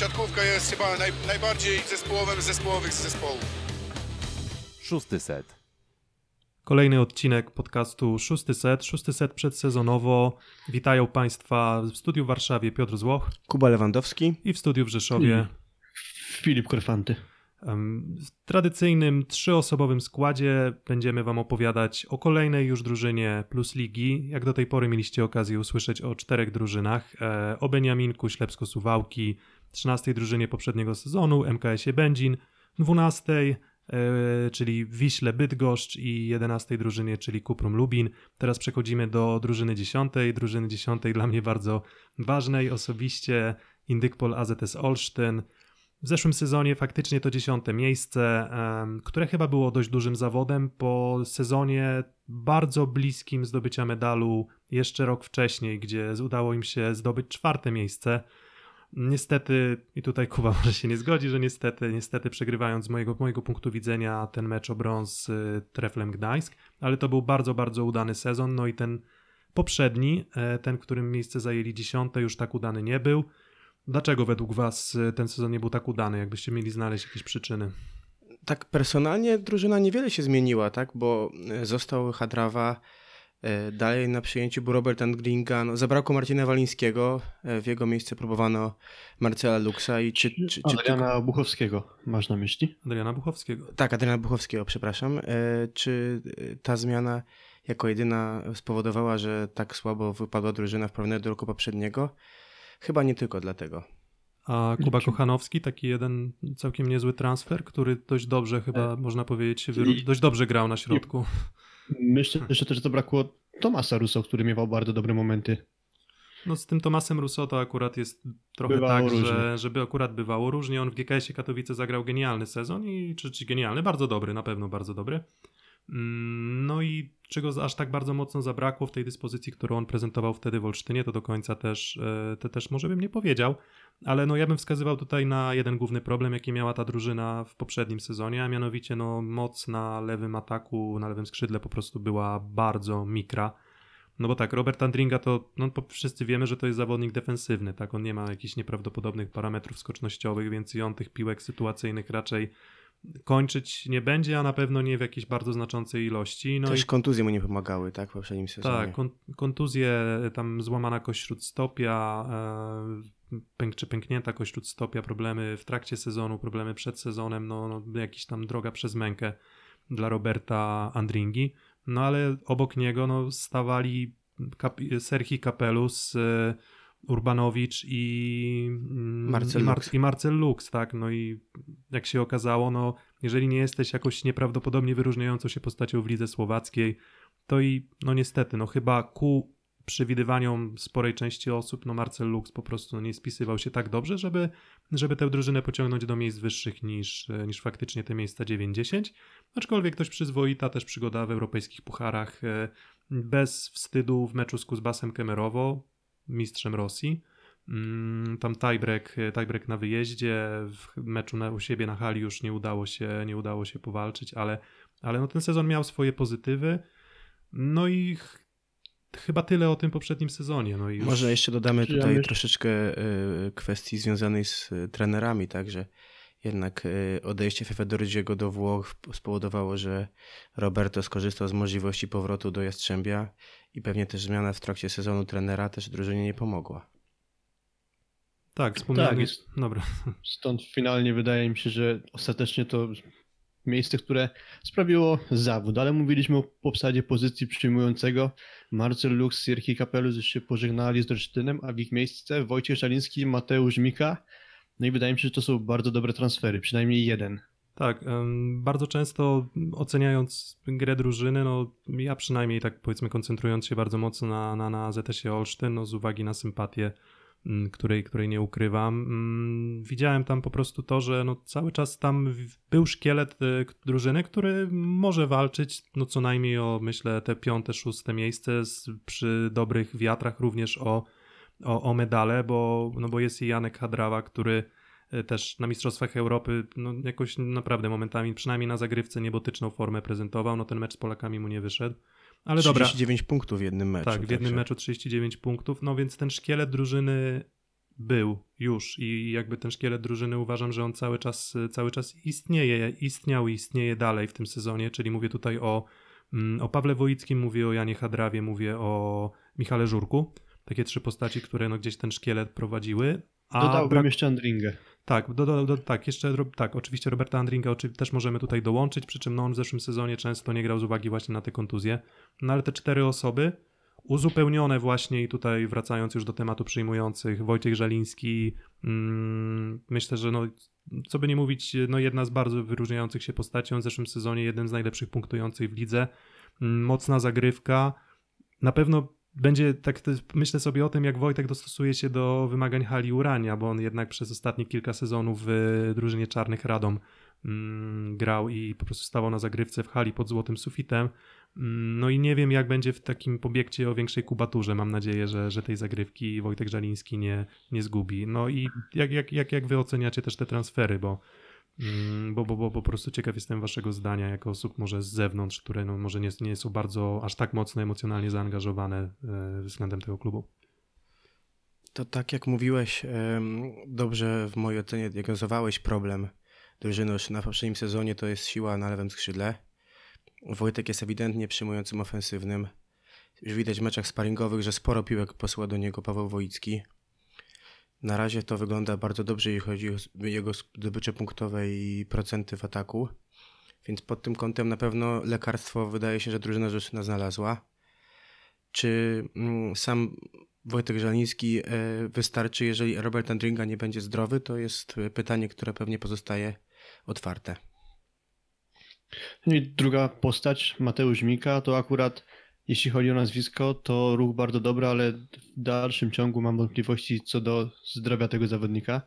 siatkówka jest chyba naj, najbardziej zespołowym z zespołowych z zespołów. Szósty set. Kolejny odcinek podcastu Szósty Set, szósty set przedsezonowo. Witają Państwa w studiu w Warszawie Piotr Złoch Kuba Lewandowski. i w studiu w Rzeszowie. Filip Korfanty. W tradycyjnym trzyosobowym składzie będziemy Wam opowiadać o kolejnej już drużynie plus ligi. Jak do tej pory mieliście okazję usłyszeć o czterech drużynach. E, O Beniaminku Ślepsko-Suwałki, 13 drużynie poprzedniego sezonu, MKS-ie Będzin, 12 e, czyli Wiśle Bydgoszcz i 11 drużynie, czyli Kuprum Lubin. Teraz przechodzimy do drużyny 10. Drużyny 10 dla mnie bardzo ważnej osobiście Indykpol AZS Olsztyn. W zeszłym sezonie faktycznie to dziesiąte miejsce, które chyba było dość dużym zawodem po sezonie bardzo bliskim zdobycia medalu jeszcze rok wcześniej, gdzie udało im się zdobyć czwarte miejsce. Niestety, i tutaj Kuba może się nie zgodzi, że niestety, niestety przegrywając z mojego, mojego punktu widzenia ten mecz o brąz z y, Treflem Gdańsk, ale to był bardzo, bardzo udany sezon, no i ten poprzedni, e, ten, którym miejsce zajęli dziesiąte, już tak udany nie był. Dlaczego według Was y, ten sezon nie był tak udany? Jakbyście mieli znaleźć jakieś przyczyny? Tak personalnie drużyna niewiele się zmieniła, tak? Bo e, został Hadrawa, dalej na przyjęciu był Robert Andringa, no, zabrakło Marcina Walińskiego, e, w jego miejsce próbowano Marcela Luxa i czy... czy, czy Adriana Buchowskiego masz na myśli? Adriana Buchowskiego. Tak, Adriana Buchowskiego, przepraszam. E, Czy e, ta zmiana jako jedyna spowodowała, że tak słabo wypadła drużyna w porównaniu do roku poprzedniego? Chyba nie tylko dlatego. A Kuba Kochanowski, taki jeden całkiem niezły transfer, który dość dobrze chyba, można powiedzieć, I- dość dobrze grał na środku. Myślę, że też zabrakło Tomasa Russo, który miewał bardzo dobre momenty. No z tym Tomasem Russo to akurat jest trochę Bywało tak, różnie. że żeby akurat bywało różnie. On w GKS-ie Katowice zagrał genialny sezon i czy, czy genialny, bardzo dobry, na pewno bardzo dobry. Mm, No i czego aż tak bardzo mocno zabrakło w tej dyspozycji, którą on prezentował wtedy w Olsztynie, to do końca też, e, to też może bym nie powiedział, ale no ja bym wskazywał tutaj na jeden główny problem, jaki miała ta drużyna w poprzednim sezonie, a mianowicie no moc na lewym ataku, na lewym skrzydle po prostu była bardzo mikra. No bo tak, Robert Andringa to, no wszyscy wiemy, że to jest zawodnik defensywny, tak, on nie ma jakichś nieprawdopodobnych parametrów skocznościowych, więc i on tych piłek sytuacyjnych raczej kończyć nie będzie, a na pewno nie w jakiejś bardzo znaczącej ilości. No Też i kontuzje mu nie pomagały, tak? W poprzednim sezonie. tak, kon, kontuzje, tam złamana kość śródstopia, e, pęk, czy pęknięta kość śródstopia, problemy w trakcie sezonu, problemy przed sezonem, no, no jakiś tam droga przez mękę dla Roberta Andringi. No ale obok niego no, stawali Kap Serhi Kapelus, e, Urbanowicz i, mm, Marcel i, Lux. i Marcel Lux, tak, no i jak się okazało, no jeżeli nie jesteś jakoś nieprawdopodobnie wyróżniającą się postacią w lidze słowackiej, to i no niestety, no chyba ku przewidywaniom sporej części osób, no Marcel Lux po prostu nie spisywał się tak dobrze, żeby, żeby tę drużynę pociągnąć do miejsc wyższych niż, niż faktycznie te miejsca 9-10. Aczkolwiek dość przyzwoita też przygoda w europejskich pucharach, e, bez wstydu w meczu z Kuzbasem Kemerowo, mistrzem Rosji. Mm, Tam tiebreak, tiebreak na wyjeździe, w meczu na, u siebie na hali już nie udało się, nie udało się powalczyć, ale, ale no ten sezon miał swoje pozytywy. No i ch- chyba tyle o tym poprzednim sezonie. No i już... Może jeszcze dodamy tutaj troszeczkę y, kwestii związanej z y, trenerami, tak, że jednak y, odejście Fefedoridziego do Włoch spowodowało, że Roberto skorzystał z możliwości powrotu do Jastrzębia i pewnie też zmiana w trakcie sezonu trenera też drużynie nie pomogła. Tak, wspomniany. Tak, jest- Dobra. Stąd finalnie wydaje mi się, że ostatecznie to miejsce, które sprawiło zawód, ale mówiliśmy o obsadzie pozycji przyjmującego. Marcel Lux, Sierki Kapelus już się pożegnali z Olsztynem, a w ich miejsce Wojciech Szaliński, Mateusz Mika. No i wydaje mi się, że to są bardzo dobre transfery, przynajmniej jeden. Tak, bardzo często oceniając grę drużyny, no ja przynajmniej tak powiedzmy koncentrując się bardzo mocno na, na, na ZS-ie Olsztyn, no z uwagi na sympatię, mm, której, której nie ukrywam, mm, widziałem tam po prostu to, że no cały czas tam był szkielet y, drużyny, który może walczyć no co najmniej o myślę te piąte, szóste miejsce z, przy dobrych wiatrach również o, o, o medale, bo, no bo jest i Janek Hadrawa, który e, też na Mistrzostwach Europy no jakoś naprawdę momentami, przynajmniej na zagrywce niebotyczną formę prezentował, no ten mecz z Polakami mu nie wyszedł. Ale dobra, 39 punktów w jednym meczu. tak, w jednym także- meczu 39 punktów, no więc ten szkielet drużyny był już i jakby ten szkielet drużyny uważam, że on cały czas, cały czas istnieje, istniał i istnieje dalej w tym sezonie, czyli mówię tutaj o, mm, o Pawle Wojickim, mówię o Janie Hadrawie, mówię o Michale Żurku. Takie trzy postaci, które no gdzieś ten szkielet prowadziły. A Dodałbym brak- jeszcze Andringę. tak, do, do, do, tak, jeszcze tak, oczywiście Roberta Andringa oczy, też możemy tutaj dołączyć, przy czym no, on w zeszłym sezonie często nie grał z uwagi właśnie na te kontuzje. No ale te cztery osoby uzupełnione właśnie i tutaj wracając już do tematu przyjmujących, Wojciech Żaliński, mm, myślę, że no, co by nie mówić, no jedna z bardzo wyróżniających się postaci, on w zeszłym sezonie jeden z najlepszych punktujących w lidze, Mm, mocna zagrywka, na pewno będzie tak, myślę sobie o tym, jak Wojtek dostosuje się do wymagań hali Urania, bo on jednak przez ostatnie kilka sezonów w drużynie Czarnych Radom mm, grał i po prostu stawał na zagrywce w hali pod złotym sufitem. Mm, No i nie wiem, jak będzie w takim pobiegcie o większej kubaturze. Mam nadzieję, że, że tej zagrywki Wojtek Żaliński nie, nie zgubi. No i jak, jak, jak, jak wy oceniacie też te transfery, bo, bo, bo, bo po prostu ciekaw jestem waszego zdania jako osób może z zewnątrz, które no może nie, nie są bardzo aż tak mocno emocjonalnie zaangażowane e, względem tego klubu. To tak jak mówiłeś, dobrze w mojej ocenie diagnozowałeś problem drużyny już na poprzednim sezonie, to jest siła na lewym skrzydle. Wojtek jest ewidentnie przyjmującym ofensywnym. Już widać w meczach sparingowych, że sporo piłek posła do niego Paweł Wojicki. Na razie to wygląda bardzo dobrze, jeśli chodzi o jego zdobycze punktowe i procenty w ataku. Więc pod tym kątem na pewno lekarstwo wydaje się, że drużyna Rzeszyna znalazła. Czy mm, sam Wojtek Żaliński e, wystarczy, jeżeli Robert Andringa nie będzie zdrowy? To jest pytanie, które pewnie pozostaje otwarte. No i druga postać, Mateusz Mika, to akurat jeśli chodzi o nazwisko, to ruch bardzo dobry, ale w dalszym ciągu mam wątpliwości co do zdrowia tego zawodnika.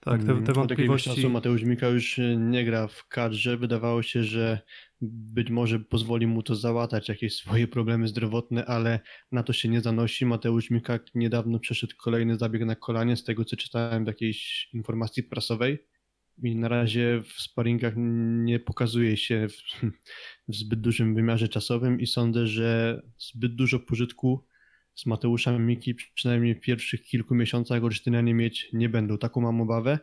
Tak, te, te Mm, Od wątpliwości. czasu Mateusz Mika już e, nie gra w kadrze. Wydawało się, że być może pozwoli mu to załatać jakieś swoje problemy zdrowotne, ale na to się nie zanosi. Mateusz Mika niedawno przeszedł kolejny zabieg na kolanie, z tego co czytałem w jakiejś informacji prasowej. I na razie w sparingach nie pokazuje się w, w zbyt dużym wymiarze czasowym i sądzę, że zbyt dużo pożytku z Mateusza Miki przynajmniej w pierwszych kilku miesiącach Olsztynianie mieć nie będą. Taką mam obawę,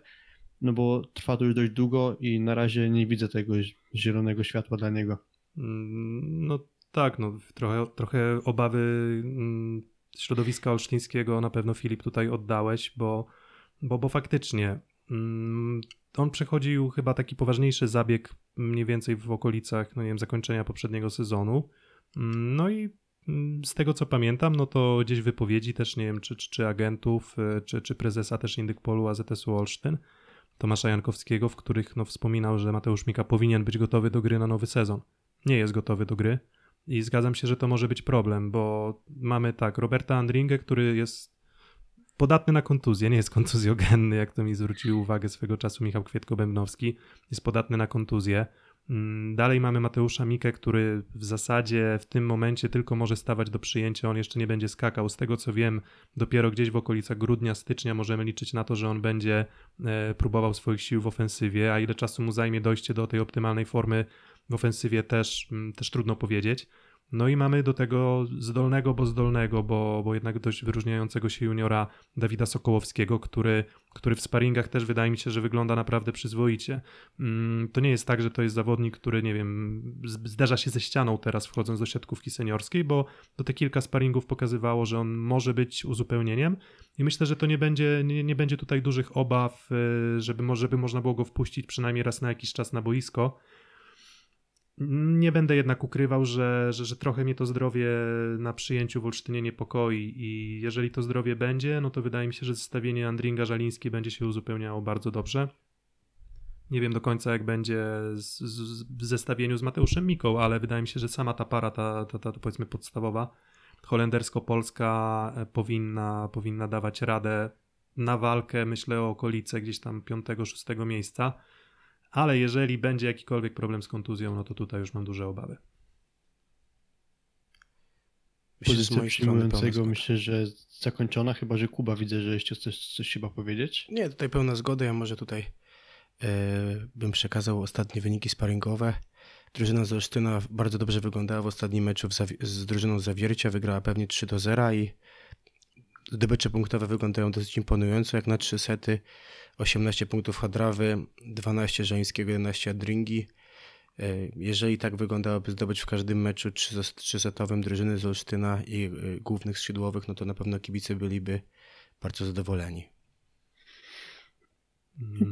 no bo trwa to już dość długo i na razie nie widzę tego zielonego światła dla niego. Mm, No tak, no trochę, trochę obawy mm, środowiska olsztyńskiego na pewno Filip tutaj oddałeś, bo, bo, bo faktycznie on przechodził chyba taki poważniejszy zabieg mniej więcej w okolicach, no nie wiem, zakończenia poprzedniego sezonu. Mm, No i mm, z tego co pamiętam, no to gdzieś wypowiedzi też, nie wiem, czy, czy, czy agentów, y, czy, czy prezesa też Indykpolu AZS-u Olsztyn, Tomasza Jankowskiego, w których no, wspominał, że Mateusz Mika powinien być gotowy do gry na nowy sezon nie jest gotowy do gry. I zgadzam się, że to może być problem, bo mamy tak, Roberta Andringę, który jest podatny na kontuzję, nie jest kontuzjogenny, jak to mi zwrócił uwagę swego czasu Michał Kwietko-Bębnowski, jest podatny na kontuzję. Mm, Dalej mamy Mateusza Mikę, który w zasadzie w tym momencie tylko może stawać do przyjęcia, on jeszcze nie będzie skakał. Z tego co wiem, dopiero gdzieś w okolicach grudnia, stycznia możemy liczyć na to, że on będzie e, próbował swoich sił w ofensywie, a ile czasu mu zajmie dojście do tej optymalnej formy w ofensywie też, mm, też trudno powiedzieć. No i mamy do tego zdolnego, bo zdolnego, bo, bo jednak dość wyróżniającego się juniora Dawida Sokołowskiego, który, który w sparingach też wydaje mi się, że wygląda naprawdę przyzwoicie. Mm, To nie jest tak, że to jest zawodnik, który, nie wiem, zderza się ze ścianą teraz wchodząc do siatkówki seniorskiej, bo to te kilka sparingów pokazywało, że on może być uzupełnieniem i myślę, że to nie będzie, nie, nie będzie tutaj dużych obaw, y, żeby, żeby można było go wpuścić przynajmniej raz na jakiś czas na boisko. Nie będę jednak ukrywał, że, że, że trochę mnie to zdrowie na przyjęciu w Olsztynie niepokoi i jeżeli to zdrowie będzie, no to wydaje mi się, że zestawienie Andringa Żaliński będzie się uzupełniało bardzo dobrze. Nie wiem do końca jak będzie z, z, w zestawieniu z Mateuszem Miką, ale wydaje mi się, że sama ta para, ta, ta, ta, powiedzmy podstawowa, holendersko-polska e, powinna, powinna dawać radę na walkę, myślę o okolice gdzieś tam 5-6 miejsca. Ale jeżeli będzie jakikolwiek problem z kontuzją, no to tutaj już mam duże obawy. Myślę, że z Pozycja przyjmującego myślę, że zakończona, chyba że Kuba widzę, że jeszcze chcesz coś chyba powiedzieć. Nie, tutaj pełna zgoda. Ja może tutaj e, bym przekazał ostatnie wyniki sparingowe. Drużyna z Olsztyna bardzo dobrze wyglądała w ostatnim meczu z drużyną Zawiercia. Wygrała pewnie 3 do 0 i zdobycze punktowe wyglądają dosyć imponująco, jak na trzy sety 18 punktów Hadrawy, 12 Żońskiego, 11 Adringi. E, Jeżeli tak wyglądałoby zdobyć w każdym meczu trzy- trzysetowym drużyny z Olsztyna i e, głównych skrzydłowych, no to na pewno kibice byliby bardzo zadowoleni.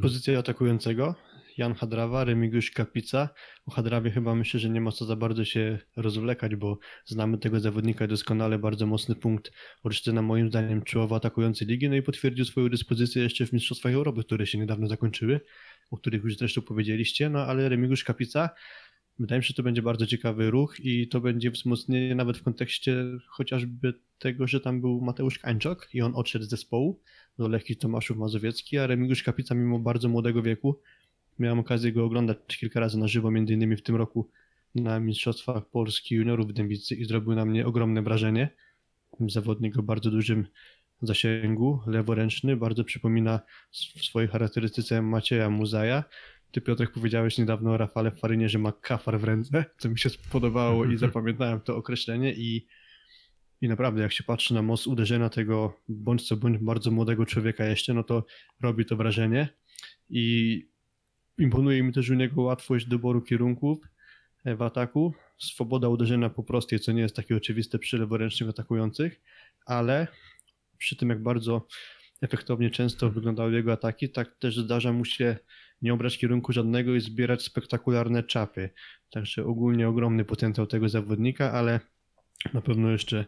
Pozycja atakującego. Jan Hadrawa, Remigiusz Kapica. O Hadrawie chyba myślę, że nie ma co za bardzo się rozwlekać, bo znamy tego zawodnika doskonale, bardzo mocny punkt Olsztyna moim zdaniem czołowo atakujący ligi, no i potwierdził swoją dyspozycję jeszcze w Mistrzostwach Europy, które się niedawno zakończyły, o których już zresztą powiedzieliście, no ale Remigiusz Kapica Wydaje mi się, że to będzie bardzo ciekawy ruch i to będzie wzmocnienie nawet w kontekście chociażby tego, że tam był Mateusz Kańczok i on odszedł z zespołu do Lechii Tomaszów Mazowiecki, a Remigiusz Kapica mimo bardzo młodego wieku, miałem okazję go oglądać kilka razy na żywo, między innymi w tym roku na Mistrzostwach Polski Juniorów w Dębicy i zrobił na mnie ogromne wrażenie. Zawodnik o bardzo dużym zasięgu, leworęczny, bardzo przypomina w swojej charakterystyce Macieja Muzaja. Ty Piotrek powiedziałeś niedawno o Rafale Farynie, że ma kafar w ręce, co mi się spodobało i zapamiętałem to określenie i, i naprawdę jak się patrzy na moc uderzenia tego bądź co bądź bardzo młodego człowieka jeszcze, no to robi to wrażenie i imponuje mi też u niego łatwość doboru kierunków w ataku, swoboda uderzenia po prostej, co nie jest takie oczywiste przy leworęcznych atakujących, ale przy tym jak bardzo efektownie często wyglądały jego ataki, tak też zdarza mu się nie obrać kierunku żadnego i zbierać spektakularne czapy. Także ogólnie ogromny potencjał tego zawodnika, ale na pewno jeszcze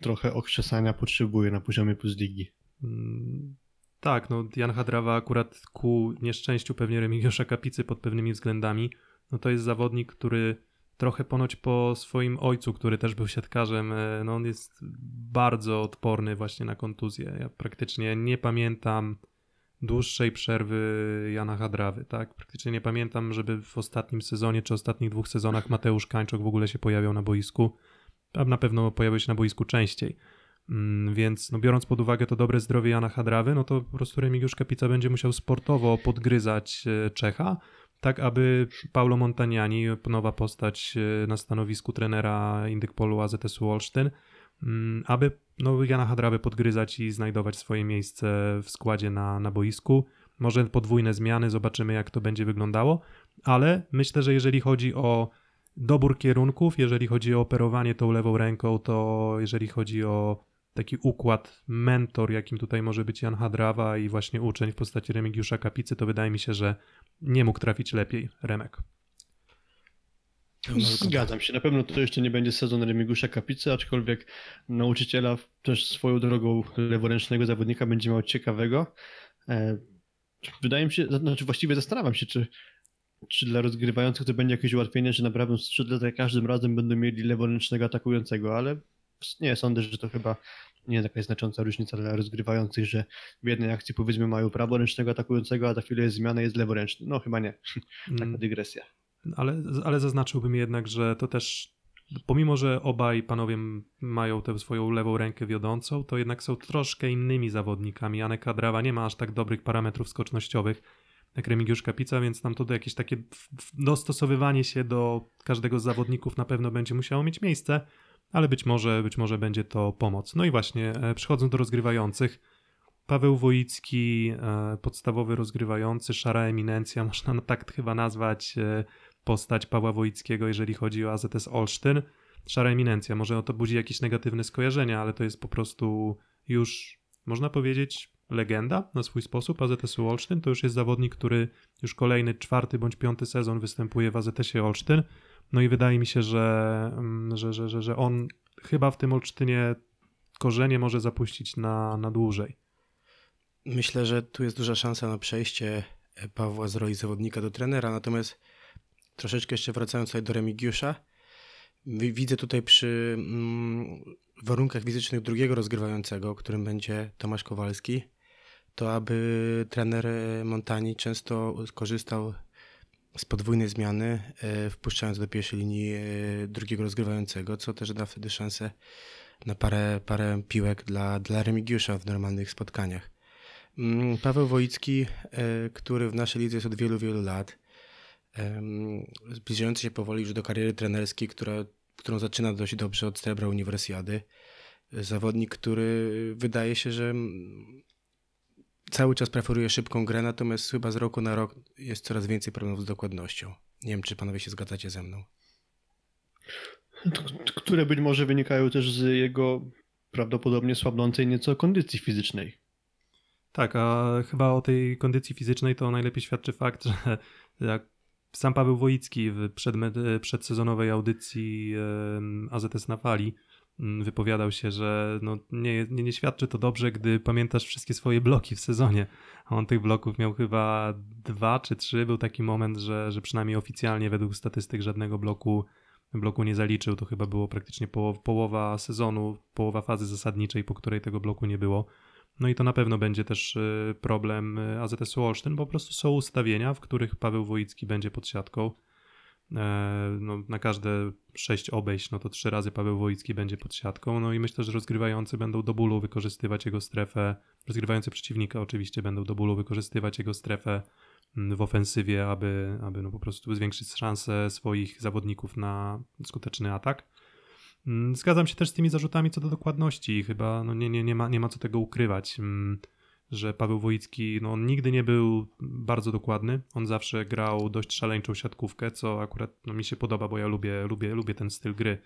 trochę okrzesania potrzebuje na poziomie plus ligi. Mm, Tak, no Jan Hadrawa akurat ku nieszczęściu pewnie Remigiusza Kapicy pod pewnymi względami, no to jest zawodnik, który trochę ponoć po swoim ojcu, który też był siatkarzem, e, no on jest bardzo odporny właśnie na kontuzję. Ja praktycznie nie pamiętam dłuższej przerwy Jana Hadrawy, tak? Praktycznie nie pamiętam, żeby w ostatnim sezonie czy ostatnich dwóch sezonach Mateusz Kańczok w ogóle się pojawiał na boisku. A na pewno pojawił się na boisku częściej. Mm, Więc no biorąc pod uwagę to dobre zdrowie Jana Hadrawy, no to po prostu Remigiusz Kapica będzie musiał sportowo podgryzać e, Czecha, tak aby Paulo Montagnani, nowa postać e, na stanowisku trenera Indykpolu AZS-u Olsztyn, mm, aby no, Jana Hadrawę podgryzać i znajdować swoje miejsce w składzie na, na boisku. Może podwójne zmiany, zobaczymy jak to będzie wyglądało, ale myślę, że jeżeli chodzi o dobór kierunków, jeżeli chodzi o operowanie tą lewą ręką, to jeżeli chodzi o taki układ, mentor, jakim tutaj może być Jan Hadrawa i właśnie uczeń w postaci Remigiusza Kapicy, to wydaje mi się, że nie mógł trafić lepiej Remek. Zgadzam się. Na pewno to jeszcze nie będzie sezon Remigiusza Kapicy, aczkolwiek nauczyciela też swoją drogą leworęcznego zawodnika będzie miał ciekawego. E, Wydaje mi się, znaczy właściwie zastanawiam się, czy, czy dla rozgrywających to będzie jakieś ułatwienie, że na prawym skrzydle za każdym razem będą mieli leworęcznego atakującego, ale nie, sądzę, że to chyba nie jest jakaś znacząca różnica dla rozgrywających, że w jednej akcji powiedzmy mają praworęcznego atakującego, a za chwilę jest zmiana jest leworęczny. No chyba nie. Taka Mm, dygresja. Ale, ale zaznaczyłbym jednak, że to też, pomimo że obaj panowie mają tę swoją lewą rękę wiodącą, to jednak są troszkę innymi zawodnikami. Janek Hadrawa nie ma aż tak dobrych parametrów skocznościowych jak Remigiusz Kapica, więc tam to jakieś takie dostosowywanie się do każdego z zawodników na pewno będzie musiało mieć miejsce, ale być może, być może będzie to pomoc. No i właśnie, e, przechodząc do rozgrywających, Paweł Wojicki, e, podstawowy rozgrywający, szara eminencja, można tak chyba nazwać e, postać Pawła Wojickiego, jeżeli chodzi o AZS Olsztyn. Szara eminencja, może to budzi jakieś negatywne skojarzenia, ale to jest po prostu już, można powiedzieć, legenda na swój sposób AZS-u Olsztyn. To już jest zawodnik, który już kolejny czwarty bądź piąty sezon występuje w AZS-ie Olsztyn. No i wydaje mi się, że, mm, że, że, że, że on chyba w tym Olsztynie korzenie może zapuścić na, na dłużej. Myślę, że tu jest duża szansa na przejście Pawła z roli zawodnika do trenera, natomiast troszeczkę jeszcze wracając tutaj do Remigiusza, wi- widzę tutaj przy mm, warunkach fizycznych drugiego rozgrywającego, którym będzie Tomasz Kowalski, to aby trener e, Montani często korzystał z podwójnej zmiany, e, wpuszczając do pierwszej linii e, drugiego rozgrywającego, co też da wtedy szansę na parę, parę piłek dla, dla Remigiusza w normalnych spotkaniach. Mm, Paweł Wojicki, e, który w naszej lidze jest od wielu, wielu lat, zbliżający się powoli już do kariery trenerskiej, która, którą zaczyna dość dobrze od Srebra Uniwersjady. zawodnik, który wydaje się, że mm, cały czas preferuje szybką grę, natomiast chyba z roku na rok jest coraz więcej problemów z dokładnością. Nie wiem, czy panowie się zgadzacie ze mną. Które być może wynikają też z jego prawdopodobnie słabnącej nieco kondycji fizycznej. Tak, a chyba o tej kondycji fizycznej to najlepiej świadczy fakt, że jak sam Paweł Wojicki w przedme- przedsezonowej audycji AZS na fali wypowiadał się, że no nie, nie, nie świadczy to dobrze, gdy pamiętasz wszystkie swoje bloki w sezonie. A on tych bloków miał chyba dwa czy trzy. Był taki moment, że, że przynajmniej oficjalnie według statystyk żadnego bloku, bloku nie zaliczył. To chyba było praktycznie połow, połowa sezonu, połowa fazy zasadniczej, po której tego bloku nie było. No i to na pewno będzie też y, problem y, AZS-u Olsztyn, bo po prostu są ustawienia, w których Paweł Wojicki będzie pod siatką. E, No, na każde sześć obejść, no to trzy razy Paweł Wojicki będzie pod siatką. No i myślę, że rozgrywający będą do bólu wykorzystywać jego strefę. Rozgrywający przeciwnika oczywiście będą do bólu wykorzystywać jego strefę mm, w ofensywie, aby, aby no po prostu zwiększyć szanse swoich zawodników na skuteczny atak. Mm, Zgadzam się też z tymi zarzutami co do dokładności. Chyba no nie, nie, nie, ma, nie ma co tego ukrywać, mm, że Paweł Wojicki no, on nigdy nie był bardzo dokładny. On zawsze grał dość szaleńczą siatkówkę, co akurat no, mi się podoba, bo ja lubię, lubię, lubię ten styl gry.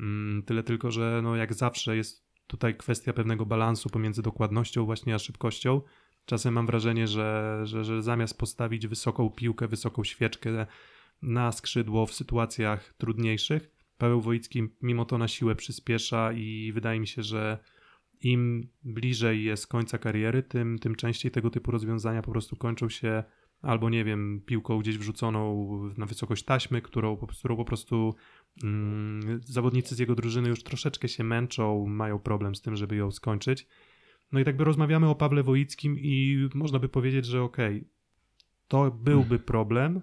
Mm, Tyle tylko, że no, jak zawsze jest tutaj kwestia pewnego balansu pomiędzy dokładnością właśnie a szybkością. Czasem mam wrażenie, że, że, że zamiast postawić wysoką piłkę, wysoką świeczkę na skrzydło w sytuacjach trudniejszych, Paweł Wojicki mimo to na siłę przyspiesza i wydaje mi się, że im bliżej jest końca kariery, tym, tym częściej tego typu rozwiązania po prostu kończą się albo nie wiem, piłką gdzieś wrzuconą na wysokość taśmy, którą, po- którą po prostu mm, zawodnicy z jego drużyny już troszeczkę się męczą, mają problem z tym, żeby ją skończyć. No i tak by rozmawiamy o Pawle Wojickim i można by powiedzieć, że okej, to byłby problem,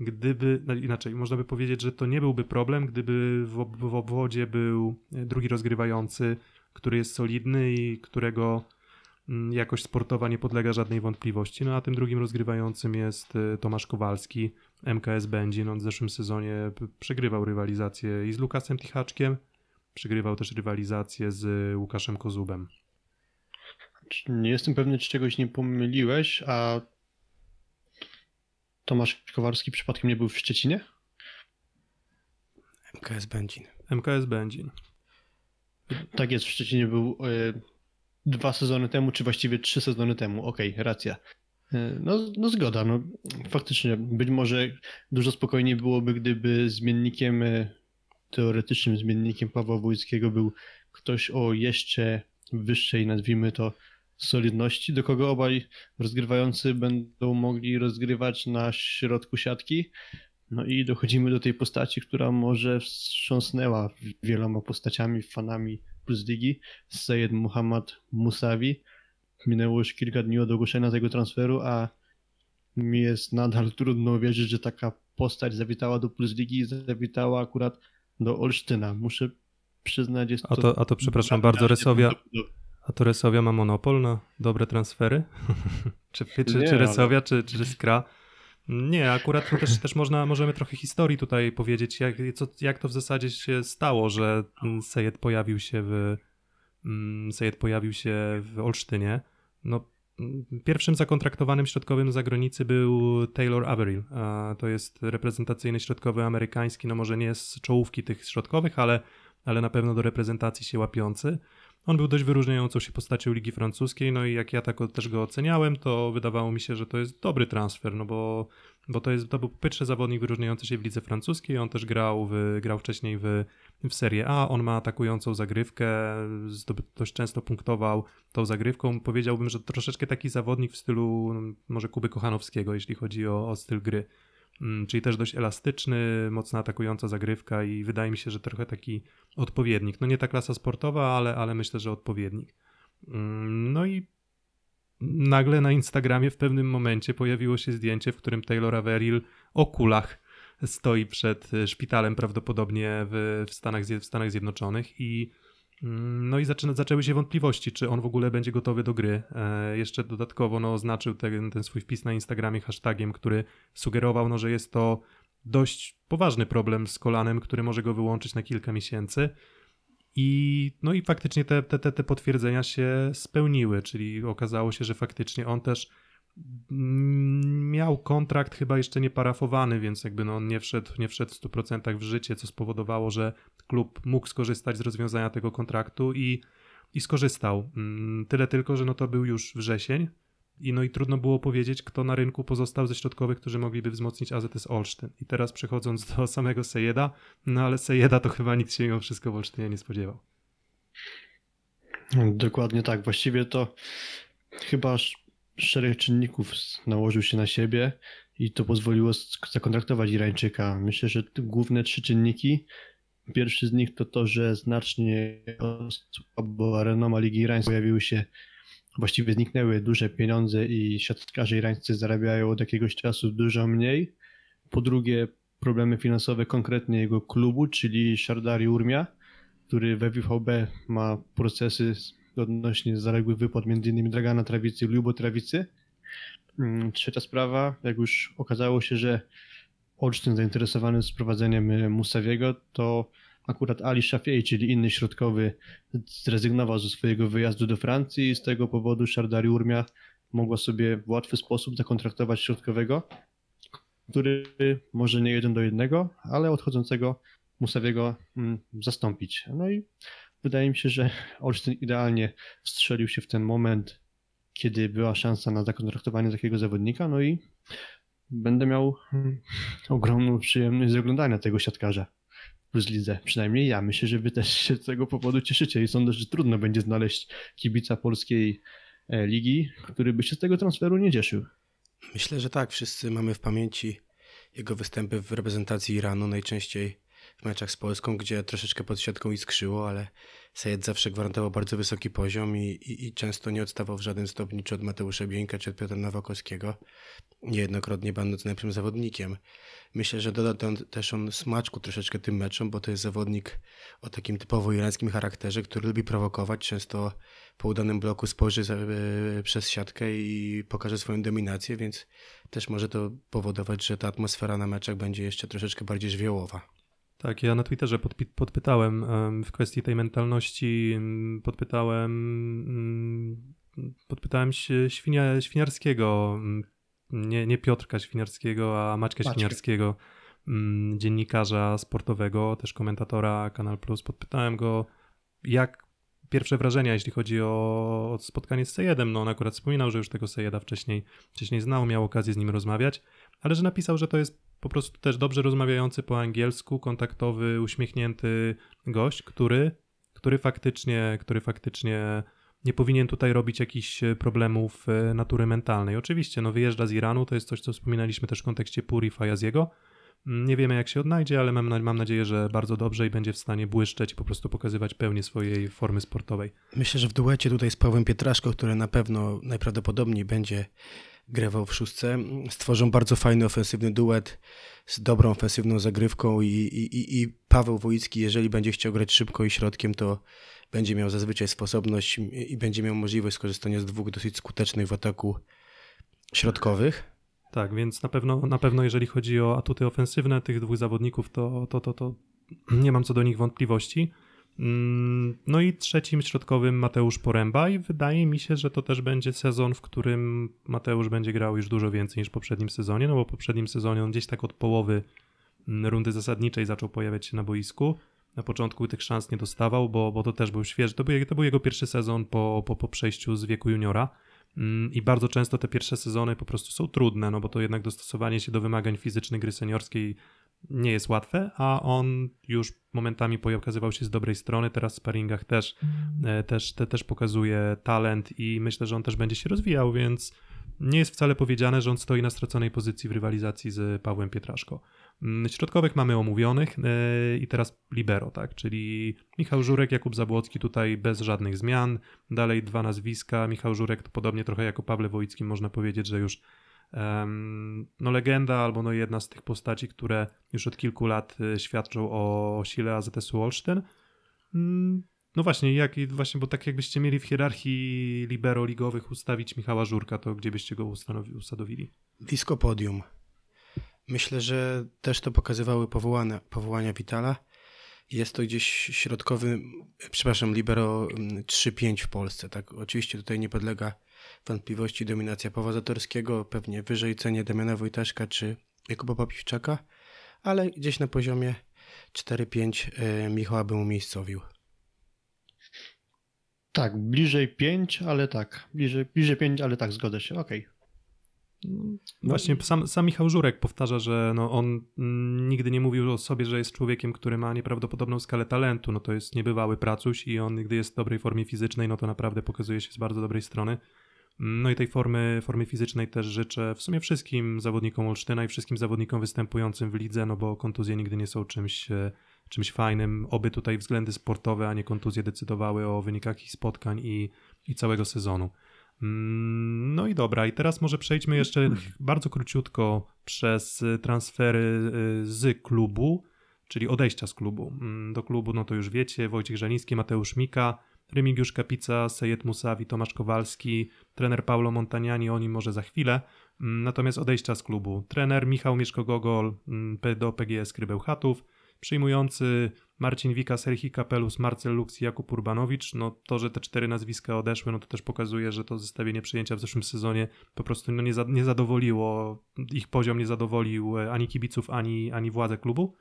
gdyby, no inaczej, można by powiedzieć, że to nie byłby problem, gdyby w, w obwodzie był drugi rozgrywający, który jest solidny i którego mm, jakość sportowa nie podlega żadnej wątpliwości. No a tym drugim rozgrywającym jest y, Tomasz Kowalski, MKS Będzin. On w zeszłym sezonie przegrywał rywalizację i z Lukasem Tichaczkiem, przegrywał też rywalizację z Łukaszem Kozubem. Nie jestem pewny, czy czegoś nie pomyliłeś, a Tomasz Kowarski przypadkiem nie był w Szczecinie? MKS Będzin. MKS Będzin. Tak jest, w Szczecinie był e, dwa sezony temu, czy właściwie trzy sezony temu. Okej, racja. E, no, no zgoda, no faktycznie być może dużo spokojniej byłoby, gdyby zmiennikiem, e, teoretycznym zmiennikiem Pawła Wójckiego był ktoś o jeszcze wyższej, nazwijmy to, solidności, do kogo obaj rozgrywający będą mogli rozgrywać na środku siatki. No i dochodzimy do tej postaci, która może wstrząsnęła wieloma postaciami, fanami Plus Ligi, Sayed Muhammad Musawi. Minęło już kilka dni od ogłoszenia tego transferu, a mi jest nadal trudno uwierzyć, że taka postać zawitała do Plus Ligi i zawitała akurat do Olsztyna. Muszę przyznać, jest A to, a to przepraszam bardzo, Resowia, a to Resowia ma monopol na dobre transfery? czy, czy, czy, Nie, czy ale- Resowia, czy, czy Skra? Nie, akurat też, też można, możemy trochę historii tutaj powiedzieć, jak, co, jak to w zasadzie się stało, że Sejed pojawił się w mm, Sejed pojawił się w Olsztynie. No, mm, pierwszym zakontraktowanym środkowym zagranicy był Taylor Averill. To jest reprezentacyjny środkowy amerykański, no może nie z czołówki tych środkowych, ale, ale na pewno do reprezentacji się łapiący. On był dość wyróżniającą się postacią Ligi Francuskiej, no i jak ja tak też go oceniałem, to wydawało mi się, że to jest dobry transfer, no bo, bo to, jest, to był pierwszy zawodnik wyróżniający się w Lidze Francuskiej, on też grał, w, grał wcześniej w, w Serie A, on ma atakującą zagrywkę, dość często punktował tą zagrywką. Powiedziałbym, że troszeczkę taki zawodnik w stylu no, może Kuby Kochanowskiego, jeśli chodzi o, o styl gry. Mm, Czyli też dość elastyczny, mocno atakująca zagrywka i wydaje mi się, że trochę taki odpowiednik. No nie ta klasa sportowa, ale, ale myślę, że odpowiednik. Mm, No i nagle na Instagramie w pewnym momencie pojawiło się zdjęcie, w którym Taylor Averill o kulach stoi przed e, szpitalem prawdopodobnie w, w, Stanach, w Stanach Zjednoczonych i no i zaczyna, zaczęły się wątpliwości, czy on w ogóle będzie gotowy do gry. E, jeszcze dodatkowo no, oznaczył ten, ten swój wpis na Instagramie hashtagiem, który sugerował, no, że jest to dość poważny problem z kolanem, który może go wyłączyć na kilka miesięcy. I, no i faktycznie te, te, te, te potwierdzenia się spełniły, czyli okazało się, że faktycznie on też mm, miał kontrakt chyba jeszcze nie parafowany, więc jakby no on nie wszedł, nie wszedł w 100% w życie, co spowodowało, że klub mógł skorzystać z rozwiązania tego kontraktu i, i skorzystał. Mm, Tyle tylko, że no to był już wrzesień i no i trudno było powiedzieć, kto na rynku pozostał ze środkowych, którzy mogliby wzmocnić AZS Olsztyn. I teraz przechodząc do samego Sejeda, no ale Sejeda to chyba nikt się mimo wszystko w Olsztynie nie spodziewał. Dokładnie tak. Właściwie to chyba szereg czynników nałożył się na siebie i to pozwoliło zakontraktować Irańczyka. Myślę, że główne trzy czynniki. Pierwszy z nich to to, że znacznie osłabła renoma Ligi Irańskiej. Pojawiły się, właściwie zniknęły duże pieniądze i siatkarze irańscy zarabiają od jakiegoś czasu dużo mniej. Po drugie, problemy finansowe konkretnie jego klubu, czyli Szardari Urmia, który we WVB ma procesy odnośnie zaległych wypłat m.in. Dragana Trawicy i Lubo Trawicy. Mm, Trzecia sprawa, jak już okazało się, że Olsztyn zainteresowany sprowadzeniem y, Musawiego, to akurat Ali Shafiei, czyli inny środkowy, zrezygnował ze swojego wyjazdu do Francji i z tego powodu Szardari Urmia mogła sobie w łatwy sposób zakontraktować środkowego, który może nie jeden do jednego, ale odchodzącego Musawiego mm, zastąpić. No i wydaje mi się, że Olsztyn idealnie strzelił się w ten moment, kiedy była szansa na zakontraktowanie takiego zawodnika, no i będę miał mm, ogromną przyjemność z oglądania tego siatkarza Plus Lidze. Przynajmniej ja. Myślę, że wy też się z tego powodu cieszycie i sądzę, że trudno będzie znaleźć kibica polskiej e, ligi, który by się z tego transferu nie cieszył. Myślę, że tak. Wszyscy mamy w pamięci jego występy w reprezentacji Iranu, najczęściej w meczach z Polską, gdzie troszeczkę pod siatką iskrzyło, ale Sejed zawsze gwarantował bardzo wysoki poziom i, i, i często nie odstawał w żaden stopniu czy od Mateusza Bieńka, czy od Piotra Nowakowskiego, niejednokrotnie będąc najlepszym zawodnikiem. Myślę, że doda to też on smaczku troszeczkę tym meczom, bo to jest zawodnik o takim typowo irańskim charakterze, który lubi prowokować, często po udanym bloku spojrzy za, e, przez siatkę i pokaże swoją dominację, więc też może to powodować, że ta atmosfera na meczach będzie jeszcze troszeczkę bardziej żywiołowa. Tak, ja na Twitterze podpi- podpytałem em, w kwestii tej mentalności, em, podpytałem, em, podpytałem się świnia, Świniarskiego, nie, nie Piotrka Świniarskiego, a Maćka. Świniarskiego, dziennikarza sportowego, też komentatora Kanal Plus. Podpytałem go, jak pierwsze wrażenia, jeśli chodzi o, spotkanie z Sejedem. No on akurat wspominał, że już tego Sejeda wcześniej, wcześniej znał, miał okazję z nim rozmawiać, ale że napisał, że to jest po prostu też dobrze rozmawiający po angielsku, kontaktowy, uśmiechnięty gość, który, który faktycznie, który faktycznie nie powinien tutaj robić jakichś problemów e, natury mentalnej. Oczywiście, no wyjeżdża z Iranu, to jest coś, co wspominaliśmy też w kontekście Puri Fajaziego. Nie wiemy, jak się odnajdzie, ale mam, mam nadzieję, że bardzo dobrze i będzie w stanie błyszczeć i po prostu pokazywać pełnię swojej formy sportowej. Myślę, że w duecie tutaj z Pawłem Pietraszko, który na pewno najprawdopodobniej będzie grywał w szóstce, stworzą bardzo fajny ofensywny duet z dobrą ofensywną zagrywką i, i, i- Paweł Wojicki, jeżeli będzie chciał grać szybko i środkiem, to będzie miał zazwyczaj sposobność i będzie miał możliwość skorzystania z dwóch dosyć skutecznych w ataku środkowych. Tak, więc na pewno, na pewno jeżeli chodzi o atuty ofensywne tych dwóch zawodników, to, to, to, to nie mam co do nich wątpliwości. Mm, No i trzecim środkowym Mateusz Poręba i wydaje mi się, że to też będzie sezon, w którym Mateusz będzie grał już dużo więcej niż w poprzednim sezonie, no bo w poprzednim sezonie on gdzieś tak od połowy mm, rundy zasadniczej zaczął pojawiać się na boisku. Na początku tych szans nie dostawał, bo, bo to też był świeży. To był, to był jego pierwszy sezon po, po, po przejściu z wieku juniora. Mm, I bardzo często te pierwsze sezony po prostu są trudne, no bo to jednak dostosowanie się do wymagań fizycznych gry seniorskiej nie jest łatwe, a on już momentami pokazywał się z dobrej strony, teraz w sparingach też, e, też, te, też pokazuje talent i myślę, że on też będzie się rozwijał, więc nie jest wcale powiedziane, że on stoi na straconej pozycji w rywalizacji z Pawłem Pietraszko. Mm, Środkowych mamy omówionych e, i teraz libero, tak, czyli Michał Żurek, Jakub Zabłocki tutaj bez żadnych zmian, dalej dwa nazwiska, Michał Żurek to podobnie trochę jako Pawle Wojicki można powiedzieć, że już no legenda albo no jedna z tych postaci, które już od kilku lat y, świadczą o sile AZS-u Olsztyn. Mm, No właśnie, jak, właśnie, bo tak jakbyście mieli w hierarchii libero ligowych ustawić Michała Żurka, to gdzie byście go ustanowi, usadowili? Blisko podium. Myślę, że też to pokazywały powołania, powołania Witala. Jest to gdzieś środkowy, przepraszam, libero mm, 3-5 w Polsce. Tak, oczywiście tutaj nie podlega wątpliwości dominacja Pawła Zatorskiego, pewnie wyżej cenie Damiana Wojtaszka czy Jakuba Papiwczaka, ale gdzieś na poziomie 4-5 e, Michała bym umiejscowił. Tak, bliżej 5, ale tak. Bliżej, bliżej 5, ale tak, zgodzę się. Okej. Właśnie sam, sam Michał Żurek powtarza, że no on mm, nigdy nie mówił o sobie, że jest człowiekiem, który ma nieprawdopodobną skalę talentu. No to jest niebywały pracuś i on, gdy jest w dobrej formie fizycznej, no to naprawdę pokazuje się z bardzo dobrej strony. Mm, No i tej formy, formy fizycznej też życzę w sumie wszystkim zawodnikom Olsztyna i wszystkim zawodnikom występującym w lidze, no bo kontuzje nigdy nie są czymś, e, czymś fajnym. Oby tutaj względy sportowe, a nie kontuzje decydowały o wynikach ich spotkań i, i całego sezonu. Mm, No i dobra, i teraz może przejdźmy jeszcze bardzo króciutko przez y, transfery y, z klubu, czyli odejścia z klubu. Mm, Do klubu, no to już wiecie, Wojciech Żaliński, Mateusz Mika, Remigiusz Kapica, Sejet Musawi, Tomasz Kowalski, trener Paulo Montaniani, o nim może za chwilę. Mm, Natomiast odejścia z klubu. Trener Michał Mieszko-Gogol do PGS Krybeł Chatów, przyjmujący Marcin Wika, Serhi Kapelus, Marcel Lux i Jakub Urbanowicz. No to, że te cztery nazwiska odeszły, no to też pokazuje, że to zestawienie przyjęcia w zeszłym sezonie po prostu no nie, za, nie zadowoliło, ich poziom nie zadowolił e, ani kibiców, ani, ani władze klubu.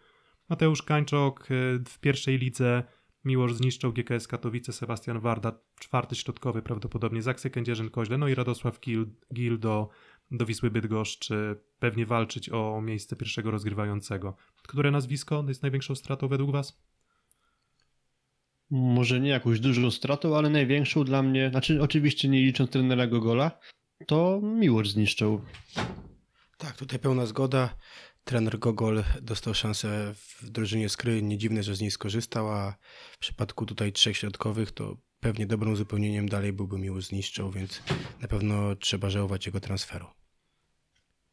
Mateusz Kańczok e, w pierwszej lidze Miłosz zniszczył GKS Katowice, Sebastian Warda, czwarty środkowy prawdopodobnie, Zaksy Kędzierzyn-Koźle, no i Radosław Gil, Gil do, do Wisły Bydgoszcz, pewnie walczyć o miejsce pierwszego rozgrywającego. Które nazwisko jest największą stratą według was? Może nie jakąś dużą stratą, ale największą dla mnie, znaczy oczywiście nie licząc trenera Gogola, to Miłosz zniszczył. Tak, tutaj pełna zgoda. Trener Gogol dostał szansę w drużynie Skry. Nie dziwne, że z niej skorzystał, a w przypadku tutaj trzech środkowych to pewnie dobrym uzupełnieniem dalej byłby Miłosz zniszczał, więc na pewno trzeba żałować jego transferu.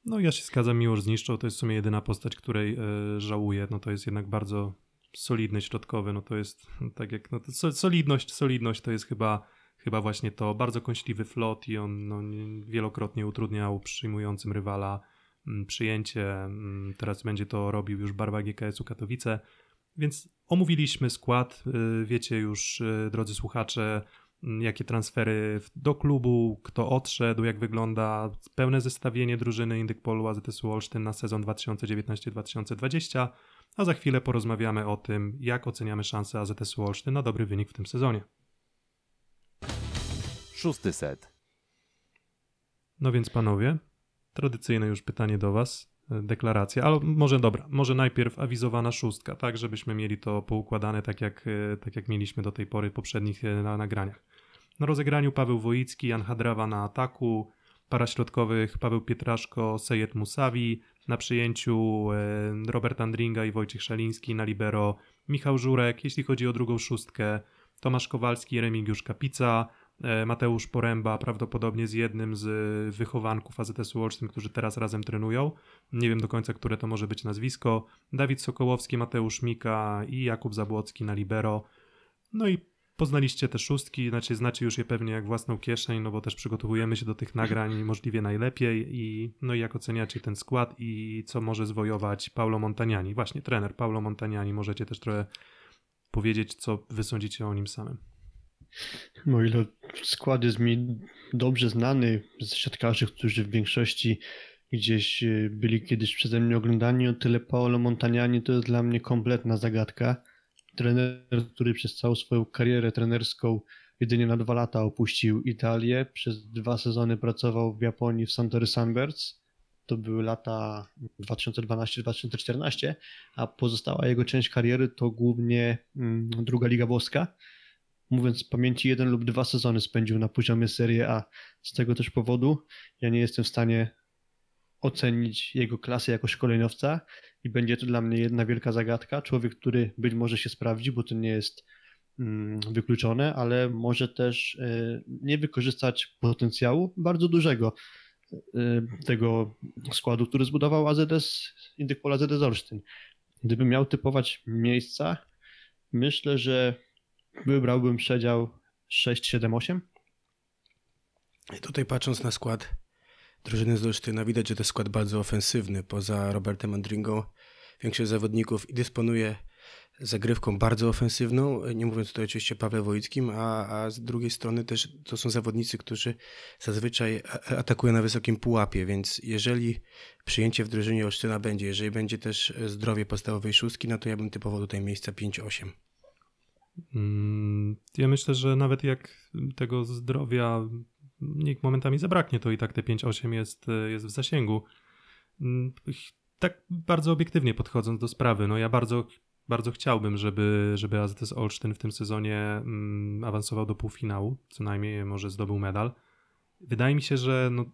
No ja się zgadzam, Miłosz zniszczył, to jest w sumie jedyna postać, której e, żałuję, no to jest jednak bardzo solidny środkowy, no to jest tak jak, no to so, solidność, solidność to jest chyba, chyba właśnie to, bardzo kąśliwy flot i on no, nie- wielokrotnie utrudniał przyjmującym rywala przyjęcie, teraz będzie to robił już barwa GKS-u Katowice, więc omówiliśmy skład, y, wiecie już, y, drodzy słuchacze, jakie transfery do klubu, kto odszedł, jak wygląda pełne zestawienie drużyny Indykpolu AZS Olsztyn na sezon 2019-2020, a za chwilę porozmawiamy o tym, jak oceniamy szanse AZS Olsztyn na dobry wynik w tym sezonie. Szósty set. No więc panowie, tradycyjne już pytanie do was, e, deklaracja, ale może dobra, może najpierw awizowana szóstka, tak żebyśmy mieli to poukładane tak jak, e, tak jak mieliśmy do tej pory w poprzednich e, na, nagraniach. Na rozegraniu Paweł Wojicki, Jan Hadrawa na ataku, para środkowych Paweł Pietraszko, Sejet Musawi, na przyjęciu Robert Andringa i Wojciech Szaliński, na libero Michał Żurek, jeśli chodzi o drugą szóstkę, Tomasz Kowalski, Remigiusz Kapica, Mateusz Poręba, prawdopodobnie z jednym z e, wychowanków AZS-u Olsztyn, którzy teraz razem trenują. Nie wiem do końca, które to może być nazwisko. Dawid Sokołowski, Mateusz Mika i Jakub Zabłocki na libero. No i poznaliście te szóstki, znaczy znacie już je pewnie jak własną kieszeń, no bo też przygotowujemy się do tych nagrań możliwie najlepiej i no i jak oceniacie ten skład i co może zwojować Paulo Montaniani. Właśnie trener Paulo Montaniani, możecie też trochę powiedzieć, co wy sądzicie o nim samym. O ile skład jest mi dobrze znany z siatkarzy, którzy w większości gdzieś y, byli kiedyś przeze mnie oglądani, o tyle Paolo Montagnani to jest dla mnie kompletna zagadka. Trener, który przez całą swoją karierę trenerską jedynie na dwa lata opuścił Italię. Przez dwa sezony pracował w Japonii w Santory Sunbirds. To były lata 2012-2014, a pozostała jego część kariery to głównie mm, druga Liga Włoska mówiąc z pamięci, jeden lub dwa sezony spędził na poziomie Serie A. Z tego też powodu ja nie jestem w stanie ocenić jego klasy jako szkoleniowca i będzie to dla mnie jedna wielka zagadka. Człowiek, który być może się sprawdzi, bo to nie jest mm, wykluczone, ale może też y, nie wykorzystać potencjału bardzo dużego y, tego składu, który zbudował AZS, Indykpol AZS Olsztyn. Gdybym miał typować miejsca, myślę, że wybrałbym przedział 6, 7, 8. I Tutaj patrząc na skład drużyny z Olsztyna, widać, że to skład bardzo ofensywny. Poza Robertem Andringą większość zawodników i dysponuje zagrywką bardzo ofensywną, nie mówiąc tutaj oczywiście Pawle Wojickim, a, a z drugiej strony też to są zawodnicy, którzy zazwyczaj atakują na wysokim pułapie, więc jeżeli przyjęcie w drużynie Olsztyna będzie, jeżeli będzie też zdrowie podstawowej szóstki, no to ja bym typował tutaj miejsca 5-8. Mm, Ja myślę, że nawet jak tego zdrowia nikt momentami zabraknie, to i tak te 5-8 jest, jest w zasięgu. Mm, Tak bardzo obiektywnie podchodząc do sprawy, no ja bardzo, bardzo chciałbym, żeby, żeby AZS Olsztyn w tym sezonie mm, awansował do półfinału, co najmniej może zdobył medal. Wydaje mi się, że no,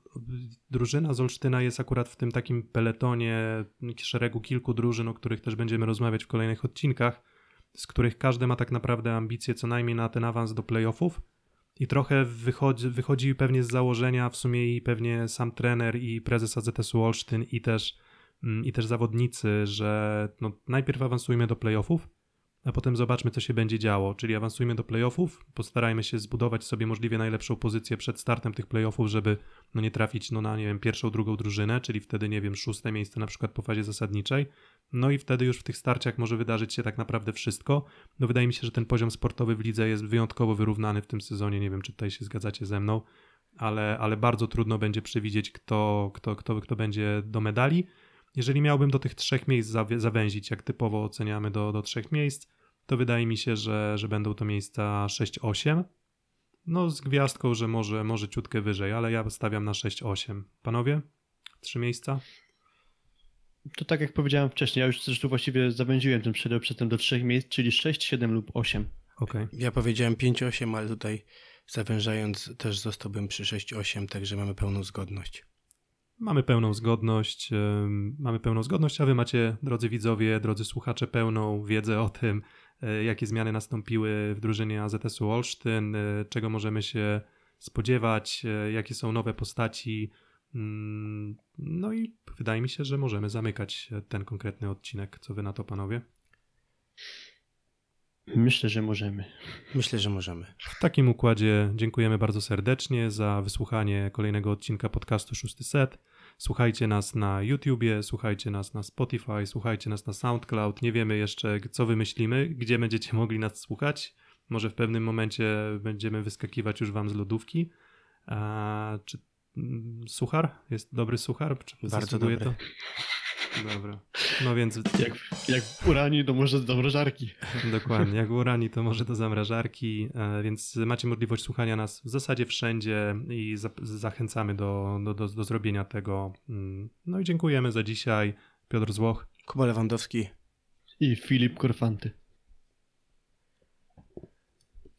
drużyna z Olsztyna jest akurat w tym takim peletonie szeregu kilku drużyn, o których też będziemy rozmawiać w kolejnych odcinkach, z których każdy ma tak naprawdę ambicje co najmniej na ten awans do playoffów. I trochę wychodzi, wychodzi pewnie z założenia w sumie i pewnie sam trener i prezes AZS-u Olsztyn i też, mm, i też zawodnicy, że no, najpierw awansujmy do playoffów, a potem zobaczmy, co się będzie działo. Czyli awansujmy do playoffów, postarajmy się zbudować sobie możliwie najlepszą pozycję przed startem tych playoffów, żeby no, nie trafić no, na, nie wiem, pierwszą, drugą drużynę, czyli wtedy, nie wiem, szóste miejsce na przykład po fazie zasadniczej. No i wtedy już w tych starciach może wydarzyć się tak naprawdę wszystko. No wydaje mi się, że ten poziom sportowy w lidze jest wyjątkowo wyrównany w tym sezonie. Nie wiem, czy tutaj się zgadzacie ze mną, ale, ale bardzo trudno będzie przewidzieć, kto, kto, kto, kto będzie do medali. Jeżeli miałbym do tych trzech miejsc zawęzić, jak typowo oceniamy do, do trzech miejsc, to wydaje mi się, że, że będą to miejsca 6-8. No z gwiazdką, że może, może ciutkę wyżej, ale ja stawiam na 6-8. Panowie? Trzy miejsca? To tak jak powiedziałem wcześniej, ja już zresztą właściwie zawęziłem ten przedział przedtem do trzech miejsc, czyli 6, 7 lub 8. Okej. Ja powiedziałem 5-8, ale tutaj zawężając też zostałbym przy 6-8, także mamy pełną zgodność. Mamy pełną zgodność, mamy pełną zgodność, a wy macie, drodzy widzowie, drodzy słuchacze, pełną wiedzę o tym, jakie zmiany nastąpiły w drużynie AZS-u Olsztyn, y, czego możemy się spodziewać, y, jakie są nowe postaci. Mm, No i wydaje mi się, że możemy zamykać ten konkretny odcinek. Co wy na to, panowie? Myślę, że możemy. Myślę, że możemy. W takim układzie dziękujemy bardzo serdecznie za wysłuchanie kolejnego odcinka podcastu Szósty Set. Słuchajcie nas na YouTubie, słuchajcie nas na Spotify, słuchajcie nas na SoundCloud. Nie wiemy jeszcze, co wymyślimy, gdzie będziecie mogli nas słuchać. Może w pewnym momencie będziemy wyskakiwać już wam z lodówki. A, czy mm, suchar? Jest dobry suchar? Czy Bardzo dobry. to? Dobra. No więc Jak, jak w uranie, to może do mrożarki. Dokładnie, jak urani to może do zamrażarki, więc macie możliwość słuchania nas w zasadzie wszędzie i za zachęcamy do, do, do, do zrobienia tego. Mm, No i dziękujemy za dzisiaj. Piotr Złoch. Kuba Lewandowski. I Filip Korfanty.